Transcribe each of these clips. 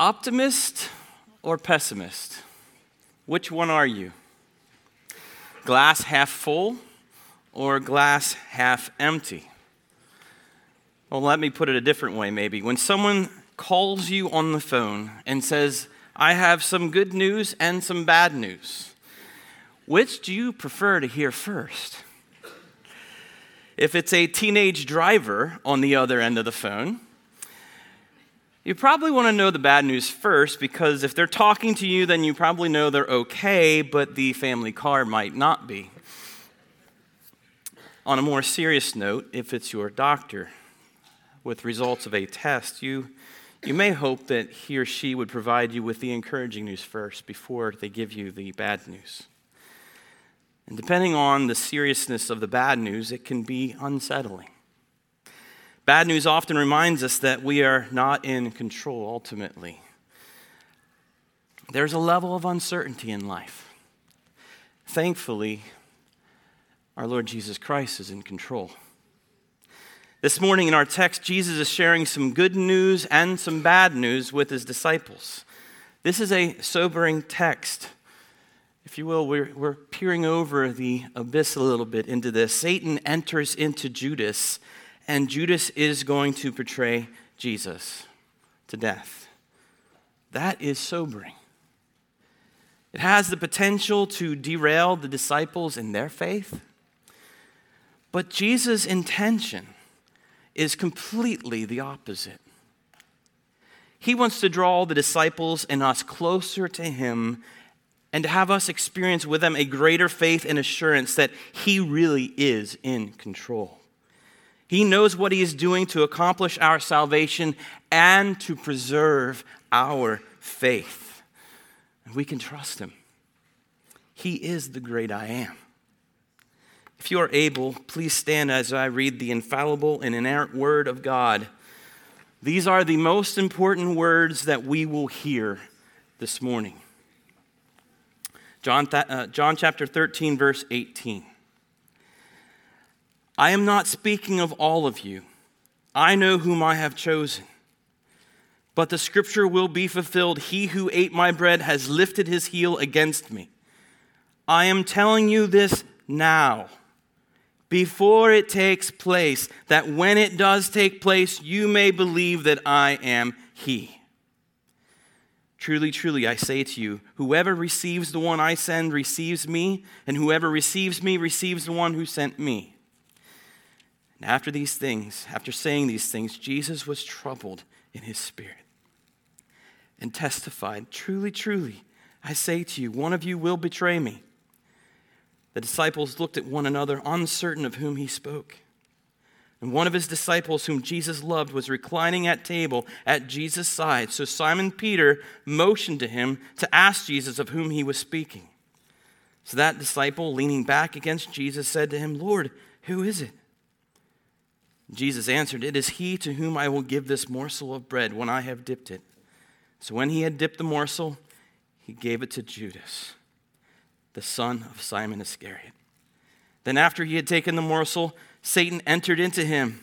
Optimist or pessimist? Which one are you? Glass half full or glass half empty? Well, let me put it a different way, maybe. When someone calls you on the phone and says, I have some good news and some bad news, which do you prefer to hear first? If it's a teenage driver on the other end of the phone, you probably want to know the bad news first because if they're talking to you, then you probably know they're okay, but the family car might not be. On a more serious note, if it's your doctor with results of a test, you, you may hope that he or she would provide you with the encouraging news first before they give you the bad news. And depending on the seriousness of the bad news, it can be unsettling. Bad news often reminds us that we are not in control ultimately. There's a level of uncertainty in life. Thankfully, our Lord Jesus Christ is in control. This morning in our text, Jesus is sharing some good news and some bad news with his disciples. This is a sobering text. If you will, we're, we're peering over the abyss a little bit into this. Satan enters into Judas and Judas is going to betray Jesus to death. That is sobering. It has the potential to derail the disciples in their faith. But Jesus' intention is completely the opposite. He wants to draw the disciples and us closer to Him and to have us experience with them a greater faith and assurance that He really is in control. He knows what He is doing to accomplish our salvation and to preserve our faith. And we can trust Him. He is the great I am. If you are able, please stand as I read the infallible and inerrant Word of God. These are the most important words that we will hear this morning. John, uh, John chapter 13, verse 18. I am not speaking of all of you. I know whom I have chosen. But the scripture will be fulfilled He who ate my bread has lifted his heel against me. I am telling you this now, before it takes place, that when it does take place, you may believe that I am He. Truly, truly, I say to you, whoever receives the one I send receives me, and whoever receives me receives the one who sent me. And after these things, after saying these things, Jesus was troubled in his spirit and testified, Truly, truly, I say to you, one of you will betray me. The disciples looked at one another, uncertain of whom he spoke. And one of his disciples, whom Jesus loved, was reclining at table at Jesus' side. So Simon Peter motioned to him to ask Jesus of whom he was speaking. So that disciple, leaning back against Jesus, said to him, Lord, who is it? Jesus answered, It is he to whom I will give this morsel of bread when I have dipped it. So when he had dipped the morsel, he gave it to Judas, the son of Simon Iscariot. Then, after he had taken the morsel, Satan entered into him.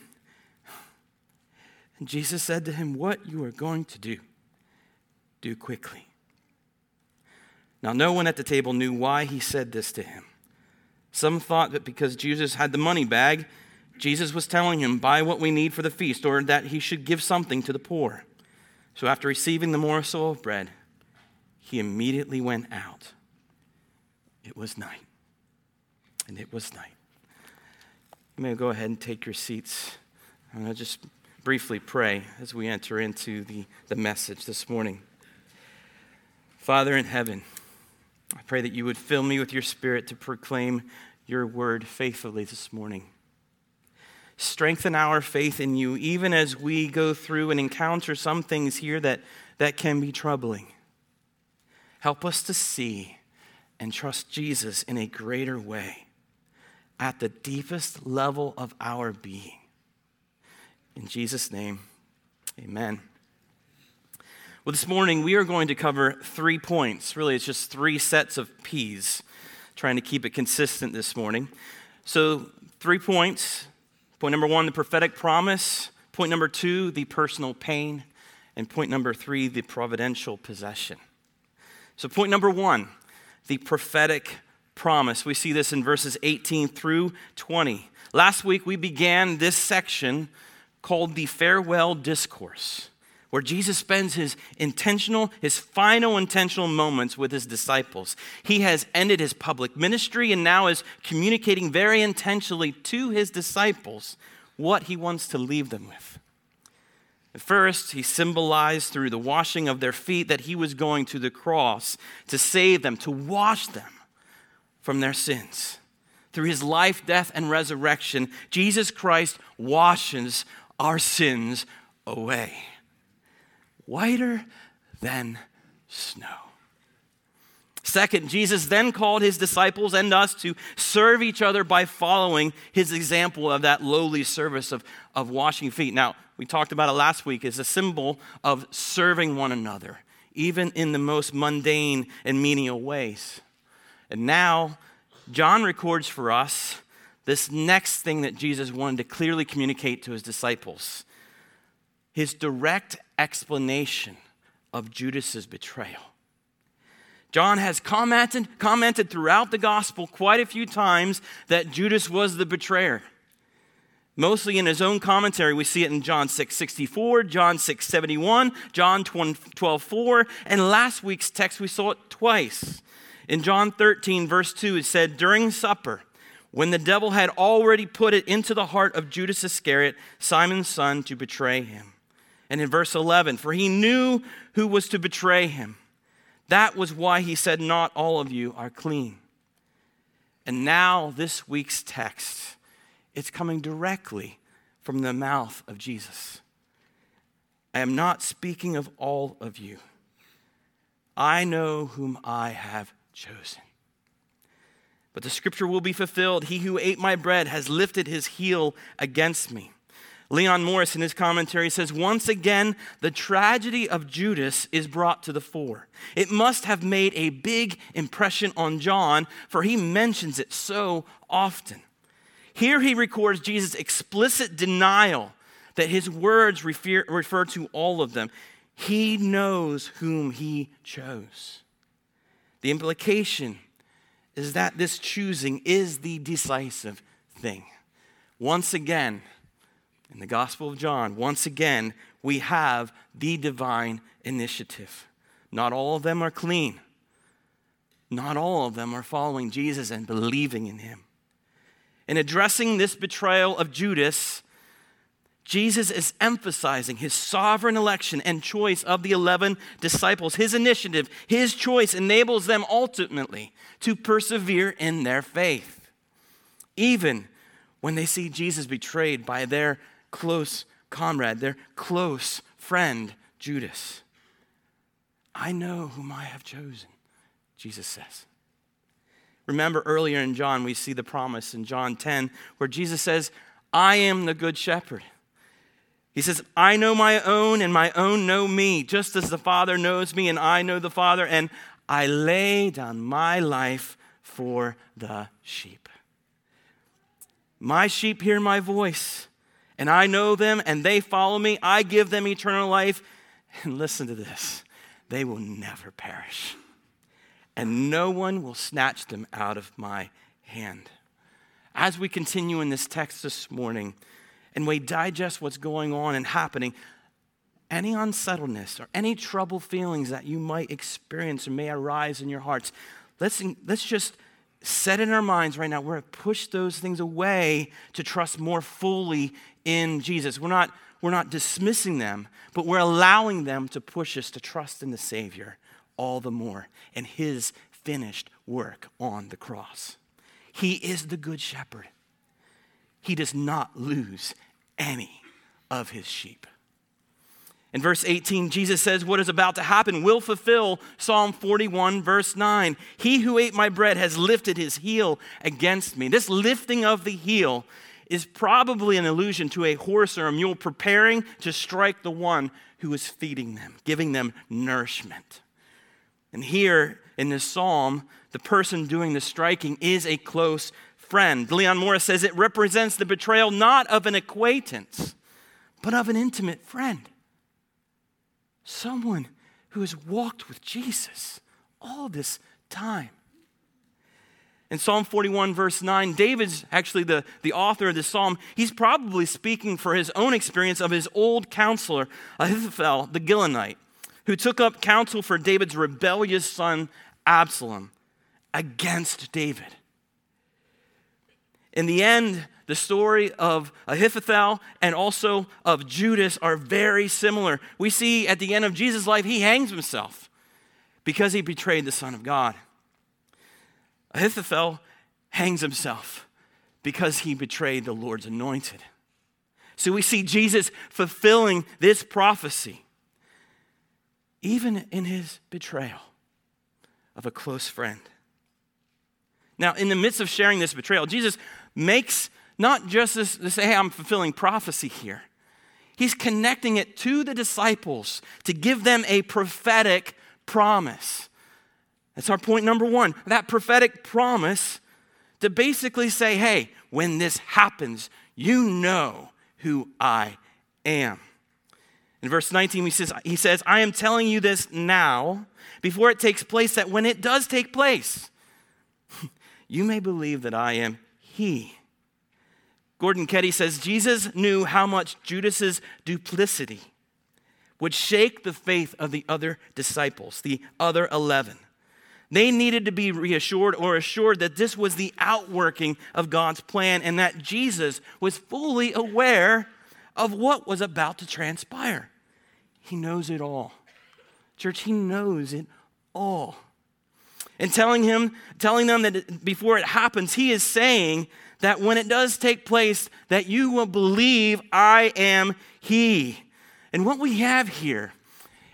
And Jesus said to him, What you are going to do, do quickly. Now, no one at the table knew why he said this to him. Some thought that because Jesus had the money bag, Jesus was telling him, buy what we need for the feast, or that he should give something to the poor. So after receiving the morsel of bread, he immediately went out. It was night. And it was night. You may go ahead and take your seats. I'm going to just briefly pray as we enter into the, the message this morning. Father in heaven, I pray that you would fill me with your spirit to proclaim your word faithfully this morning. Strengthen our faith in you, even as we go through and encounter some things here that, that can be troubling. Help us to see and trust Jesus in a greater way at the deepest level of our being. In Jesus' name, amen. Well, this morning we are going to cover three points. Really, it's just three sets of P's, trying to keep it consistent this morning. So, three points Point number one, the prophetic promise. Point number two, the personal pain. And point number three, the providential possession. So, point number one, the prophetic promise. We see this in verses 18 through 20. Last week, we began this section called the farewell discourse, where Jesus spends his intentional, his final intentional moments with his disciples. He has ended his public ministry and now is communicating very intentionally to his disciples what he wants to leave them with. At first, he symbolized through the washing of their feet that he was going to the cross to save them, to wash them from their sins. Through his life, death, and resurrection, Jesus Christ washes our sins away. Whiter than snow. Second, Jesus then called his disciples and us to serve each other by following his example of that lowly service of, of washing feet. Now, we talked about it last week, is a symbol of serving one another, even in the most mundane and menial ways. And now, John records for us this next thing that Jesus wanted to clearly communicate to his disciples his direct explanation of Judas's betrayal. John has commented, commented throughout the gospel quite a few times that Judas was the betrayer. Mostly in his own commentary, we see it in John 6 64, John 6 71, John 12 4, and last week's text we saw it twice. In John 13, verse 2, it said, During supper, when the devil had already put it into the heart of Judas Iscariot, Simon's son, to betray him. And in verse 11, for he knew who was to betray him. That was why he said, Not all of you are clean. And now, this week's text it's coming directly from the mouth of Jesus. I am not speaking of all of you. I know whom I have chosen. But the scripture will be fulfilled. He who ate my bread has lifted his heel against me. Leon Morris, in his commentary, says once again, the tragedy of Judas is brought to the fore. It must have made a big impression on John, for he mentions it so often. Here he records Jesus' explicit denial that his words refer, refer to all of them. He knows whom he chose. The implication is that this choosing is the decisive thing. Once again, in the Gospel of John, once again, we have the divine initiative. Not all of them are clean. Not all of them are following Jesus and believing in him. In addressing this betrayal of Judas, Jesus is emphasizing his sovereign election and choice of the 11 disciples. His initiative, his choice enables them ultimately to persevere in their faith, even when they see Jesus betrayed by their close comrade, their close friend, Judas. I know whom I have chosen, Jesus says. Remember earlier in John, we see the promise in John 10 where Jesus says, I am the good shepherd. He says, I know my own, and my own know me, just as the Father knows me, and I know the Father, and I lay down my life for the sheep. My sheep hear my voice, and I know them, and they follow me. I give them eternal life. And listen to this they will never perish and no one will snatch them out of my hand. As we continue in this text this morning and we digest what's going on and happening, any unsettledness or any trouble feelings that you might experience or may arise in your hearts, let's, let's just set in our minds right now, we're going to push those things away to trust more fully in Jesus. We're not, we're not dismissing them, but we're allowing them to push us to trust in the Savior all the more and his finished work on the cross. He is the good shepherd. He does not lose any of his sheep. In verse 18, Jesus says, What is about to happen will fulfill Psalm 41, verse 9. He who ate my bread has lifted his heel against me. This lifting of the heel is probably an allusion to a horse or a mule preparing to strike the one who is feeding them, giving them nourishment. And here in this psalm, the person doing the striking is a close friend. Leon Morris says it represents the betrayal not of an acquaintance, but of an intimate friend. Someone who has walked with Jesus all this time. In Psalm 41, verse 9, David's actually the, the author of this psalm. He's probably speaking for his own experience of his old counselor, Ahithophel, the Gilonite, who took up counsel for David's rebellious son, Absalom, against David. In the end, the story of Ahithophel and also of Judas are very similar. We see at the end of Jesus' life, he hangs himself because he betrayed the Son of God. Ahithophel hangs himself because he betrayed the Lord's anointed. So we see Jesus fulfilling this prophecy, even in his betrayal of a close friend. Now, in the midst of sharing this betrayal, Jesus makes not just to say, hey, I'm fulfilling prophecy here. He's connecting it to the disciples to give them a prophetic promise. That's our point number one. That prophetic promise to basically say, hey, when this happens, you know who I am. In verse 19, he says, he says, I am telling you this now before it takes place, that when it does take place, you may believe that I am He. Gordon Keddie says Jesus knew how much Judas's duplicity would shake the faith of the other disciples, the other 11. They needed to be reassured or assured that this was the outworking of God's plan and that Jesus was fully aware of what was about to transpire. He knows it all. Church, he knows it all. And telling him, telling them that before it happens, he is saying that when it does take place, that you will believe I am He. And what we have here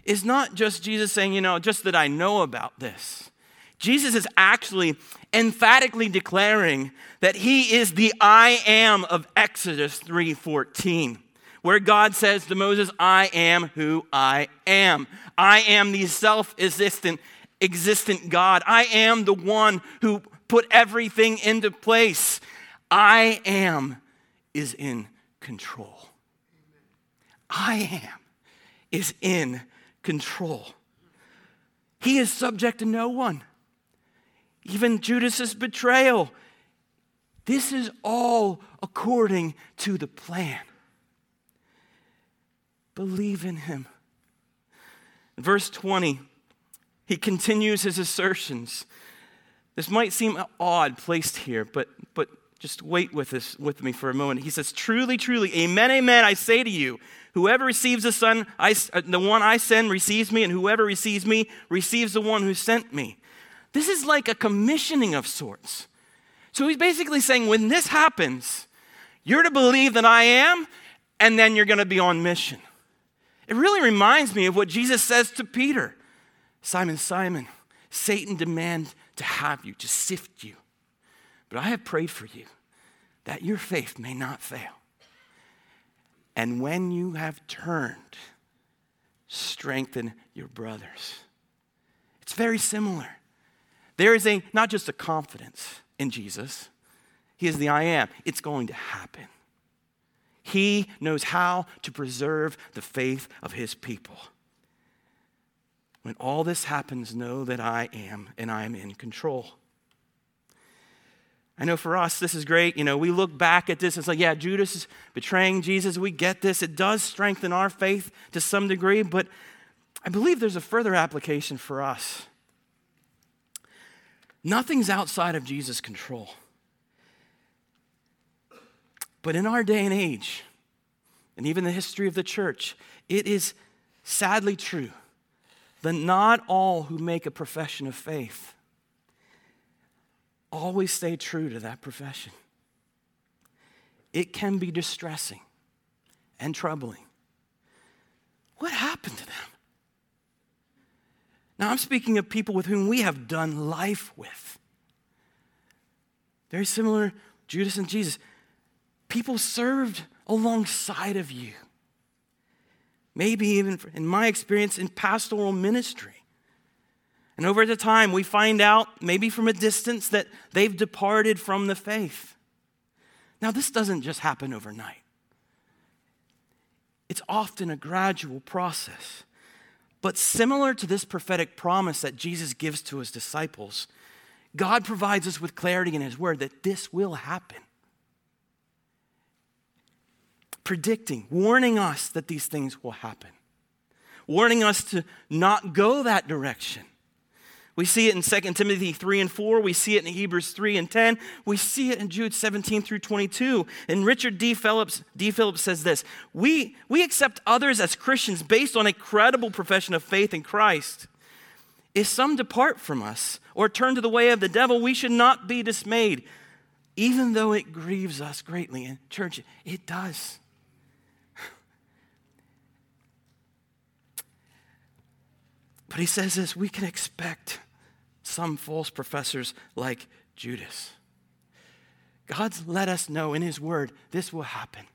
is not just Jesus saying, you know, just that I know about this. Jesus is actually emphatically declaring that he is the I am of Exodus 3:14, where God says to Moses, "I am who I am. I am the self-existent existent God. I am the one who put everything into place. I am is in control. I am is in control. He is subject to no one, even Judas's betrayal. This is all according to the plan. Believe in him. Verse 20, he continues his assertions. This might seem odd placed here, but, but just wait with this with me for a moment. He says, "Truly, truly, amen, amen. I say to you, whoever receives the Son, I, uh, the one I send receives me, and whoever receives me receives the one who sent me." This is like a commissioning of sorts. So he's basically saying, when this happens, you're to believe that I am, and then you're going to be on mission. It really reminds me of what Jesus says to Peter Simon, Simon, Satan demands to have you, to sift you. But I have prayed for you that your faith may not fail. And when you have turned, strengthen your brothers. It's very similar. There is a not just a confidence in Jesus. He is the I am. It's going to happen. He knows how to preserve the faith of his people. When all this happens, know that I am and I am in control. I know for us, this is great. You know, we look back at this, it's like, yeah, Judas is betraying Jesus. We get this. It does strengthen our faith to some degree, but I believe there's a further application for us. Nothing's outside of Jesus' control. But in our day and age, and even the history of the church, it is sadly true that not all who make a profession of faith always stay true to that profession. It can be distressing and troubling. What happened to them? Now, I'm speaking of people with whom we have done life with. Very similar, Judas and Jesus. People served alongside of you. Maybe even, in my experience, in pastoral ministry. And over the time, we find out, maybe from a distance, that they've departed from the faith. Now, this doesn't just happen overnight, it's often a gradual process. But similar to this prophetic promise that Jesus gives to his disciples, God provides us with clarity in his word that this will happen. Predicting, warning us that these things will happen, warning us to not go that direction. We see it in 2 Timothy 3 and 4. We see it in Hebrews 3 and 10. We see it in Jude 17 through 22. And Richard D. Phillips, D. Phillips says this we, we accept others as Christians based on a credible profession of faith in Christ. If some depart from us or turn to the way of the devil, we should not be dismayed, even though it grieves us greatly. And, church, it does. But he says this we can expect some false professors like Judas. God's let us know in His Word this will happen.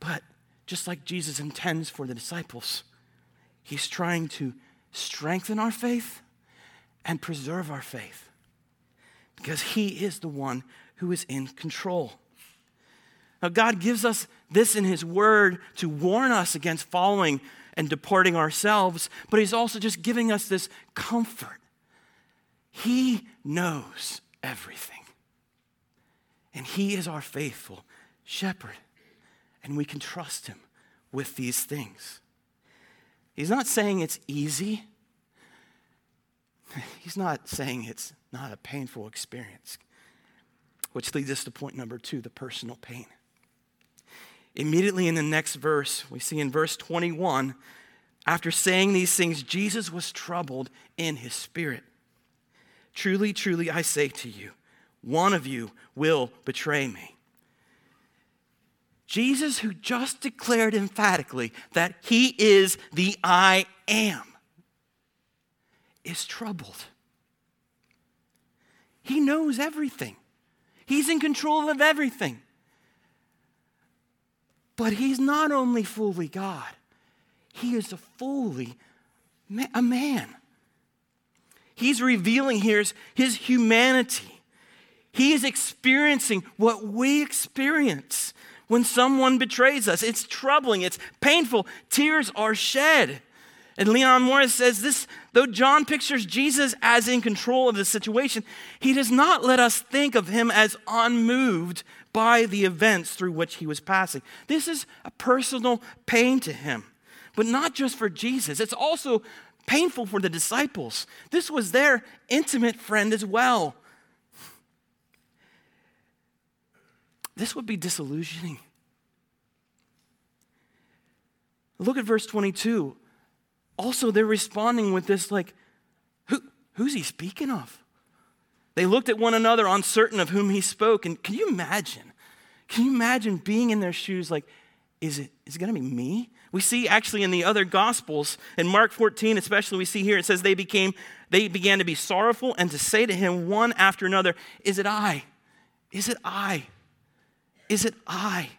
But just like Jesus intends for the disciples, He's trying to strengthen our faith and preserve our faith because He is the one who is in control. Now, God gives us this in His Word to warn us against following and deporting ourselves, but He's also just giving us this comfort. He knows everything, and He is our faithful shepherd, and we can trust Him with these things. He's not saying it's easy. He's not saying it's not a painful experience, which leads us to point number two the personal pain. Immediately in the next verse, we see in verse 21, after saying these things, Jesus was troubled in his spirit. Truly, truly, I say to you, one of you will betray me. Jesus, who just declared emphatically that he is the I am, is troubled. He knows everything, he's in control of everything. But he's not only fully God, he is a fully a man. He's revealing here his humanity. He is experiencing what we experience when someone betrays us. It's troubling, it's painful, tears are shed. And Leon Morris says this though John pictures Jesus as in control of the situation, he does not let us think of him as unmoved by the events through which he was passing. This is a personal pain to him, but not just for Jesus, it's also painful for the disciples. This was their intimate friend as well. This would be disillusioning. Look at verse 22. Also, they're responding with this, like, Who, who's he speaking of? They looked at one another, uncertain of whom he spoke. And can you imagine? Can you imagine being in their shoes? Like, is it, is it going to be me? We see actually in the other gospels, in Mark 14 especially, we see here it says they became, they began to be sorrowful and to say to him one after another, Is it I? Is it I? Is it I?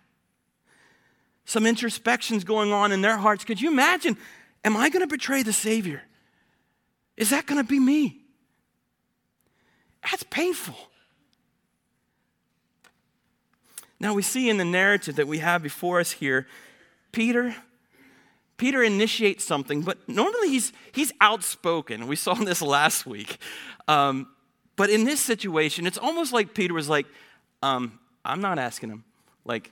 Some introspections going on in their hearts. Could you imagine? Am I going to betray the Savior? Is that going to be me? That's painful. Now we see in the narrative that we have before us here, Peter, Peter initiates something, but normally he's, he's outspoken. We saw this last week. Um, but in this situation, it's almost like Peter was like, um, I'm not asking him. Like,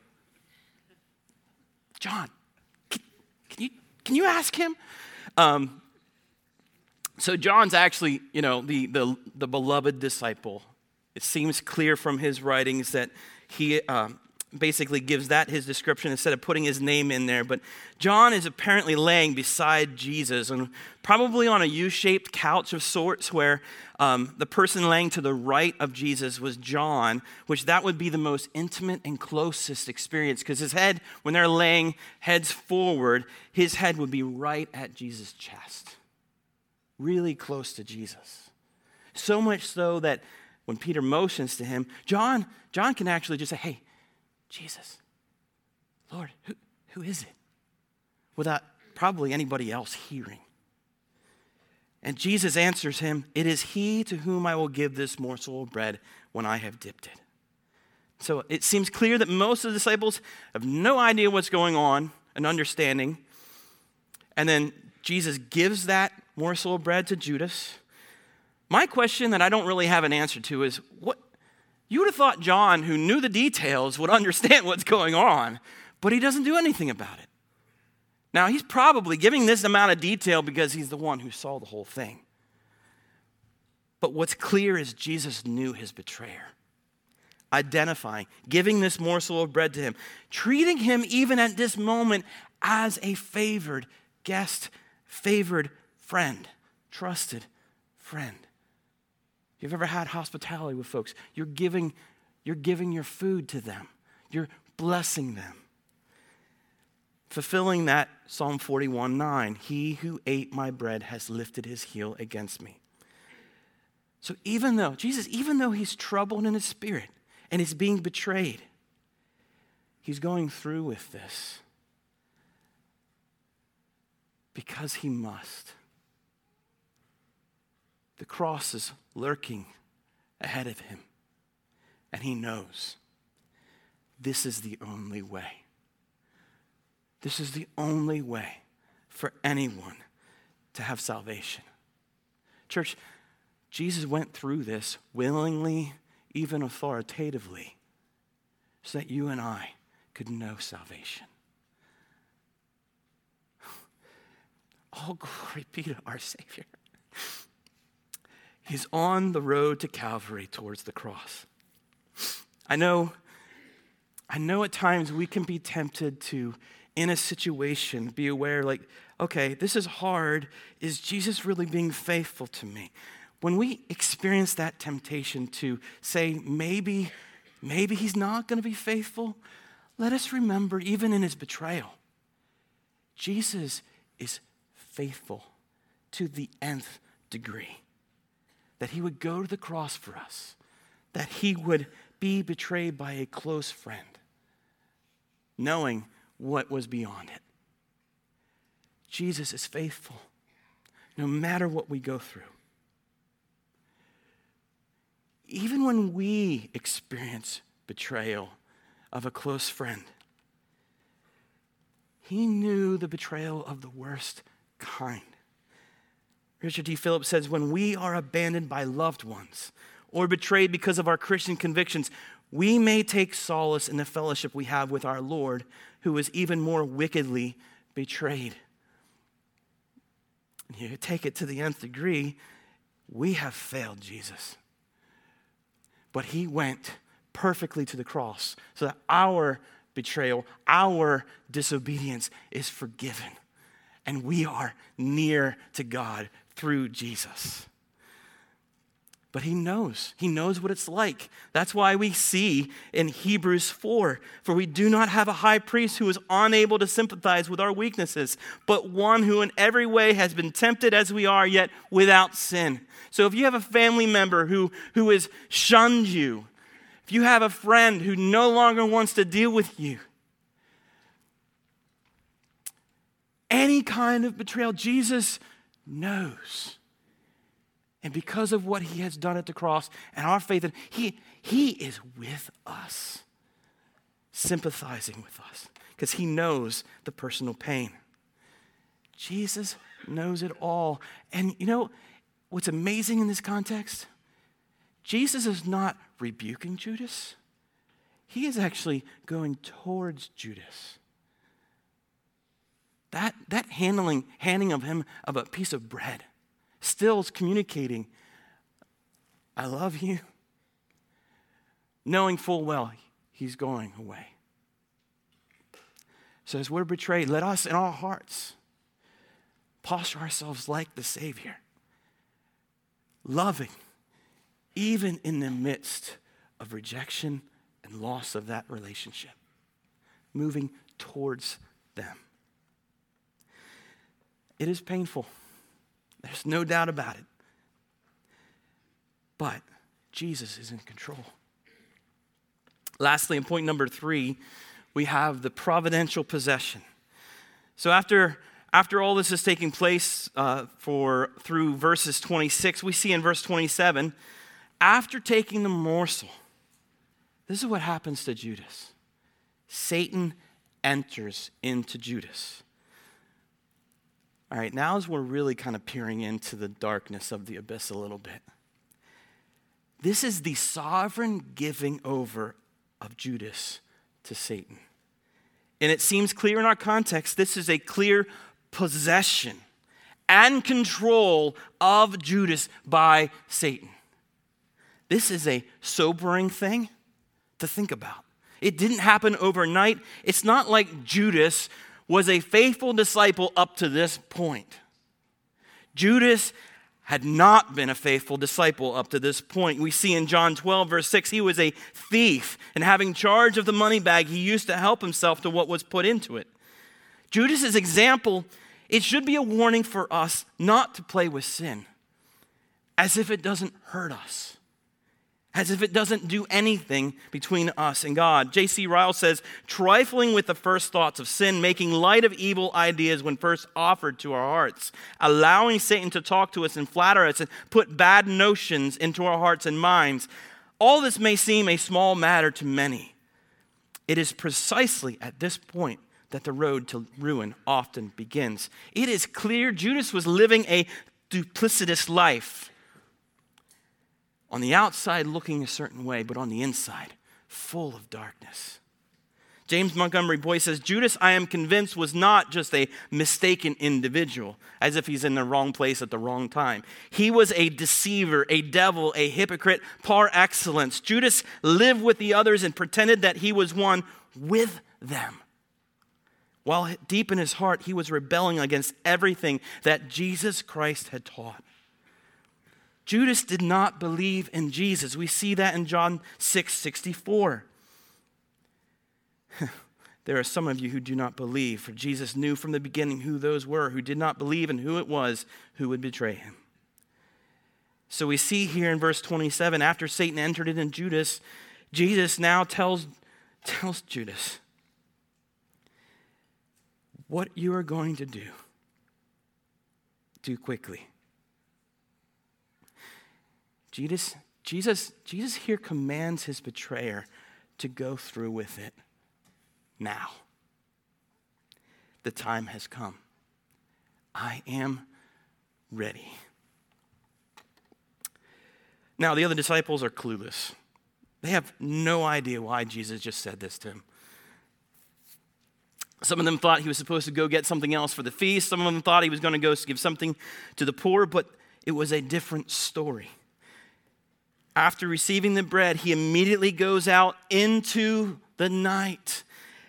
John, can, you, ask him? Um, so John's actually, you know, the, the, the beloved disciple. It seems clear from his writings that he uh, basically gives that his description instead of putting his name in there. But John is apparently laying beside Jesus and probably on a U shaped couch of sorts where um, the person laying to the right of Jesus was John, which that would be the most intimate and closest experience because his head, when they're laying heads forward, his head would be right at Jesus' chest really close to Jesus. So much so that when Peter motions to him, John, John can actually just say, Hey, Jesus, Lord, who, who is it? Without probably anybody else hearing. And Jesus answers him, It is he to whom I will give this morsel of bread when I have dipped it. So it seems clear that most of the disciples have no idea what's going on, an understanding. And then Jesus gives that morsel of bread to Judas. My question that I don't really have an answer to is what you would have thought John, who knew the details, would understand what's going on, but he doesn't do anything about it. Now, he's probably giving this amount of detail because he's the one who saw the whole thing. But what's clear is Jesus knew his betrayer, identifying, giving this morsel of bread to him, treating him even at this moment as a favored guest, favored friend, trusted friend. You've ever had hospitality with folks? You're giving, you're giving your food to them, you're blessing them. Fulfilling that Psalm 41 9, he who ate my bread has lifted his heel against me. So even though, Jesus, even though he's troubled in his spirit and he's being betrayed, he's going through with this because he must. The cross is lurking ahead of him, and he knows this is the only way. This is the only way for anyone to have salvation. Church, Jesus went through this willingly, even authoritatively, so that you and I could know salvation. All glory be to our Savior. He's on the road to Calvary towards the cross. I know, I know at times we can be tempted to, in a situation, be aware like, okay, this is hard. Is Jesus really being faithful to me? When we experience that temptation to say, maybe, maybe he's not going to be faithful, let us remember, even in his betrayal, Jesus is faithful to the nth degree. That he would go to the cross for us, that he would be betrayed by a close friend, knowing what was beyond it. Jesus is faithful no matter what we go through. Even when we experience betrayal of a close friend, he knew the betrayal of the worst kind. Richard D. Phillips says, When we are abandoned by loved ones or betrayed because of our Christian convictions, we may take solace in the fellowship we have with our Lord, who is even more wickedly betrayed. You take it to the nth degree, we have failed Jesus. But he went perfectly to the cross so that our betrayal, our disobedience is forgiven and we are near to God through Jesus. But he knows. He knows what it's like. That's why we see in Hebrews 4 For we do not have a high priest who is unable to sympathize with our weaknesses, but one who in every way has been tempted as we are, yet without sin. So if you have a family member who, who has shunned you, if you have a friend who no longer wants to deal with you, any kind of betrayal, Jesus knows. And because of what he has done at the cross and our faith, in, he, he is with us, sympathizing with us, because he knows the personal pain. Jesus knows it all. And you know what's amazing in this context? Jesus is not rebuking Judas, he is actually going towards Judas. That, that handling, handing of him of a piece of bread still is communicating, I love you, knowing full well he's going away. So as we're betrayed, let us in our hearts posture ourselves like the Savior, loving, even in the midst of rejection and loss of that relationship, moving towards them. It is painful. There's no doubt about it. But Jesus is in control. Lastly, in point number three, we have the providential possession. So after, after all this is taking place uh, for through verses 26, we see in verse 27, after taking the morsel, this is what happens to Judas. Satan enters into Judas. All right, now as we're really kind of peering into the darkness of the abyss a little bit, this is the sovereign giving over of Judas to Satan. And it seems clear in our context, this is a clear possession and control of Judas by Satan. This is a sobering thing to think about. It didn't happen overnight. It's not like Judas was a faithful disciple up to this point. Judas had not been a faithful disciple up to this point. We see in John 12, verse 6, he was a thief, and having charge of the money bag, he used to help himself to what was put into it. Judas's example, it should be a warning for us not to play with sin as if it doesn't hurt us as if it doesn't do anything between us and God. J.C. Ryle says, trifling with the first thoughts of sin, making light of evil ideas when first offered to our hearts, allowing Satan to talk to us and flatter us and put bad notions into our hearts and minds. All this may seem a small matter to many. It is precisely at this point that the road to ruin often begins. It is clear Judas was living a duplicitous life on the outside looking a certain way, but on the inside, full of darkness. James Montgomery Boice says Judas, I am convinced, was not just a mistaken individual, as if he's in the wrong place at the wrong time. He was a deceiver, a devil, a hypocrite par excellence. Judas lived with the others and pretended that he was one with them. While deep in his heart, he was rebelling against everything that Jesus Christ had taught. Judas did not believe in Jesus. We see that in John 6 64. there are some of you who do not believe, for Jesus knew from the beginning who those were who did not believe and who it was who would betray him. So we see here in verse 27, after Satan entered it in Judas, Jesus now tells, tells Judas what you are going to do. Do quickly. Jesus, Jesus, Jesus here commands his betrayer to go through with it now. The time has come. I am ready. Now, the other disciples are clueless. They have no idea why Jesus just said this to him. Some of them thought he was supposed to go get something else for the feast. Some of them thought he was going to go give something to the poor, but it was a different story after receiving the bread, he immediately goes out into the night.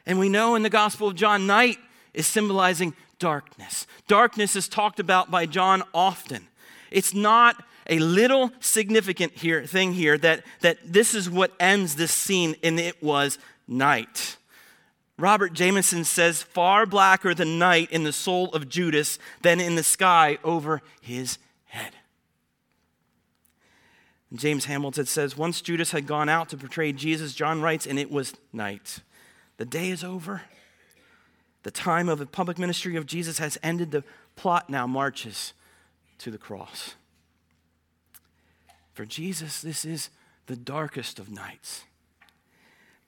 And we know in the Gospel of John, night is symbolizing darkness. Darkness is talked about by John often. It's not a little significant here thing here that, that this is what ends this scene, and it was night. Robert Jamieson says, far blacker the night in the soul of Judas than in the sky over his head. James Hamilton says, Once Judas had gone out to betray Jesus, John writes, and it was night. The day is over. The time of the public ministry of Jesus has ended. The plot now marches to the cross. For Jesus, this is the darkest of nights.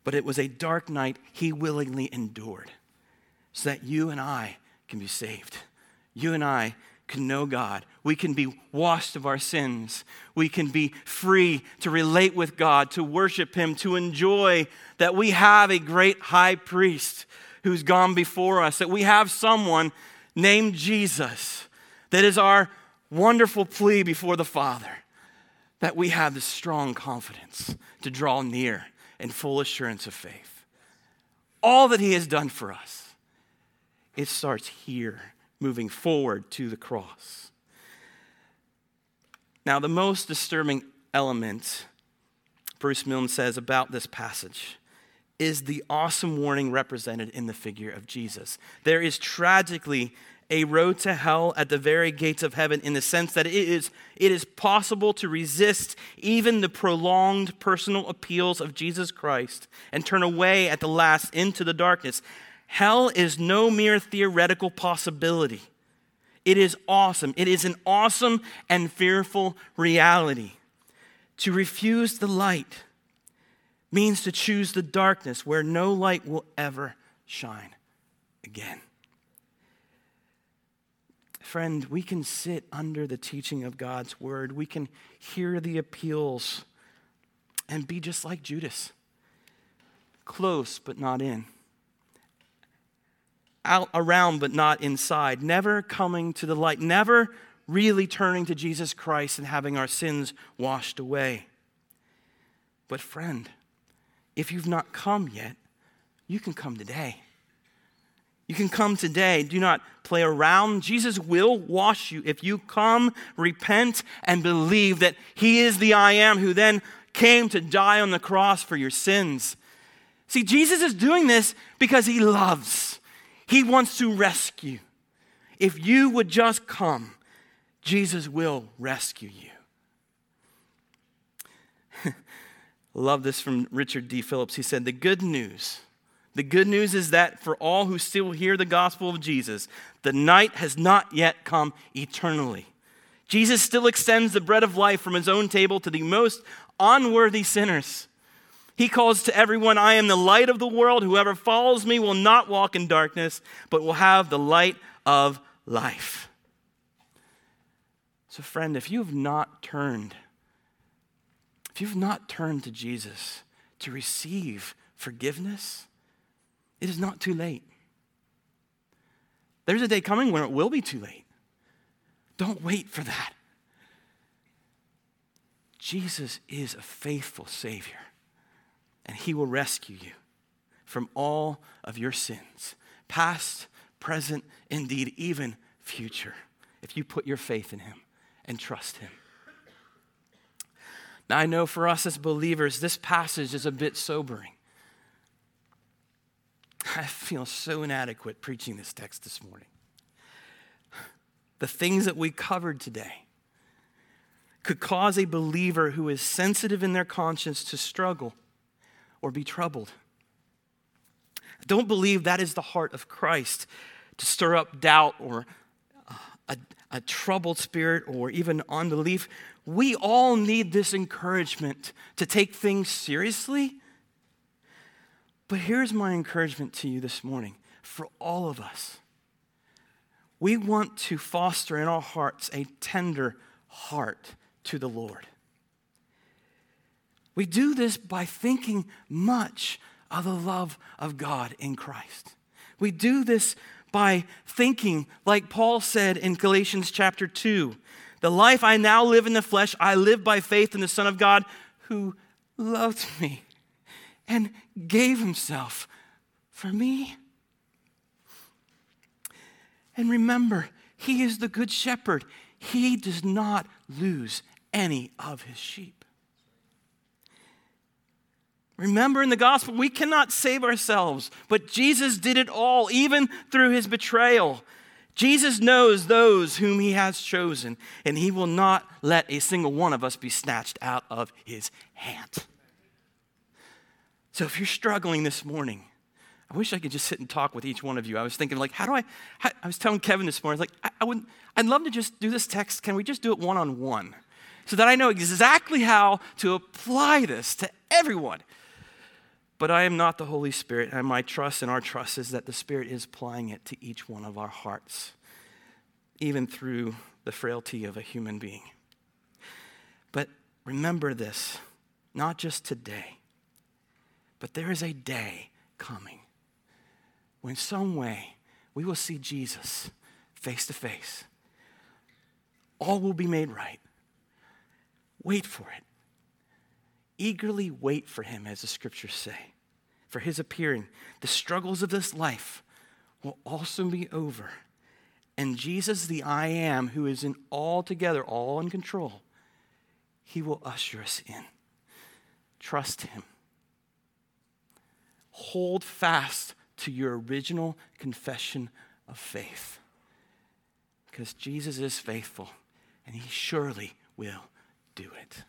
But it was a dark night he willingly endured so that you and I can be saved. You and I can know God. We can be washed of our sins. We can be free to relate with God, to worship Him, to enjoy that we have a great high priest who's gone before us, that we have someone named Jesus that is our wonderful plea before the Father, that we have the strong confidence to draw near in full assurance of faith. All that He has done for us, it starts here moving forward to the cross. Now, the most disturbing element, Bruce Milne says about this passage, is the awesome warning represented in the figure of Jesus. There is tragically a road to hell at the very gates of heaven in the sense that it is, it is possible to resist even the prolonged personal appeals of Jesus Christ and turn away at the last into the darkness. Hell is no mere theoretical possibility. It is awesome. It is an awesome and fearful reality. To refuse the light means to choose the darkness where no light will ever shine again. friend, we can sit under the teaching of God's word. We can hear the appeals and be just like Judas close but not in, out around but not inside, never coming to the light, never really turning to Jesus Christ and having our sins washed away. But, friend, if you've not come yet, you can come today. You can come today. Do not play around. Jesus will wash you if you come, repent, and believe that He is the I am who then came to die on the cross for your sins. See, Jesus is doing this because He loves, He wants to rescue. If you would just come, Jesus will rescue you. Love this from Richard D. Phillips. He said, The good news the good news is that for all who still hear the gospel of Jesus, the night has not yet come eternally. Jesus still extends the bread of life from his own table to the most unworthy sinners. He calls to everyone, I am the light of the world. Whoever follows me will not walk in darkness, but will have the light of life. So, friend, if you have not turned, if you've not turned to Jesus to receive forgiveness, it is not too late. There's a day coming when it will be too late. Don't wait for that. Jesus is a faithful Savior, and He will rescue you from all of your sins, past, present, indeed, even future, if you put your faith in Him and trust Him. Now, I know for us as believers, this passage is a bit sobering. I feel so inadequate preaching this text this morning. The things that we covered today could cause a believer who is sensitive in their conscience to struggle or be troubled. I don't believe that is the heart of Christ to stir up doubt or a, a troubled spirit or even unbelief. We all need this encouragement to take things seriously but here's my encouragement to you this morning for all of us. We want to foster in our hearts a tender heart to the Lord. We do this by thinking much of the love of God in Christ. We do this by thinking, like Paul said in Galatians chapter 2 The life I now live in the flesh, I live by faith in the Son of God who loved me and gave himself for me. And remember, he is the good shepherd. He does not lose any of his sheep. Remember in the gospel, we cannot save ourselves, but Jesus did it all, even through his betrayal. Jesus knows those whom he has chosen, and he will not let a single one of us be snatched out of his hand. So if you're struggling this morning, I wish I could just sit and talk with each one of you. I was thinking, like, how do I? How, I was telling Kevin this morning, like, I, I would, I'd love to just do this text. Can we just do it one on one, so that I know exactly how to apply this to everyone? But I am not the Holy Spirit, and my trust and our trust is that the Spirit is applying it to each one of our hearts, even through the frailty of a human being. But remember this, not just today but there is a day coming when, some way, we will see Jesus face to face. All will be made right. Wait for it. Eagerly wait for him, as the scriptures say, for his appearing. The struggles of this life will also be over. And Jesus, the I am, who is in all together, all in control, he will usher us in. Trust him hold fast to your original confession of faith. Because Jesus is faithful, and he surely will do it.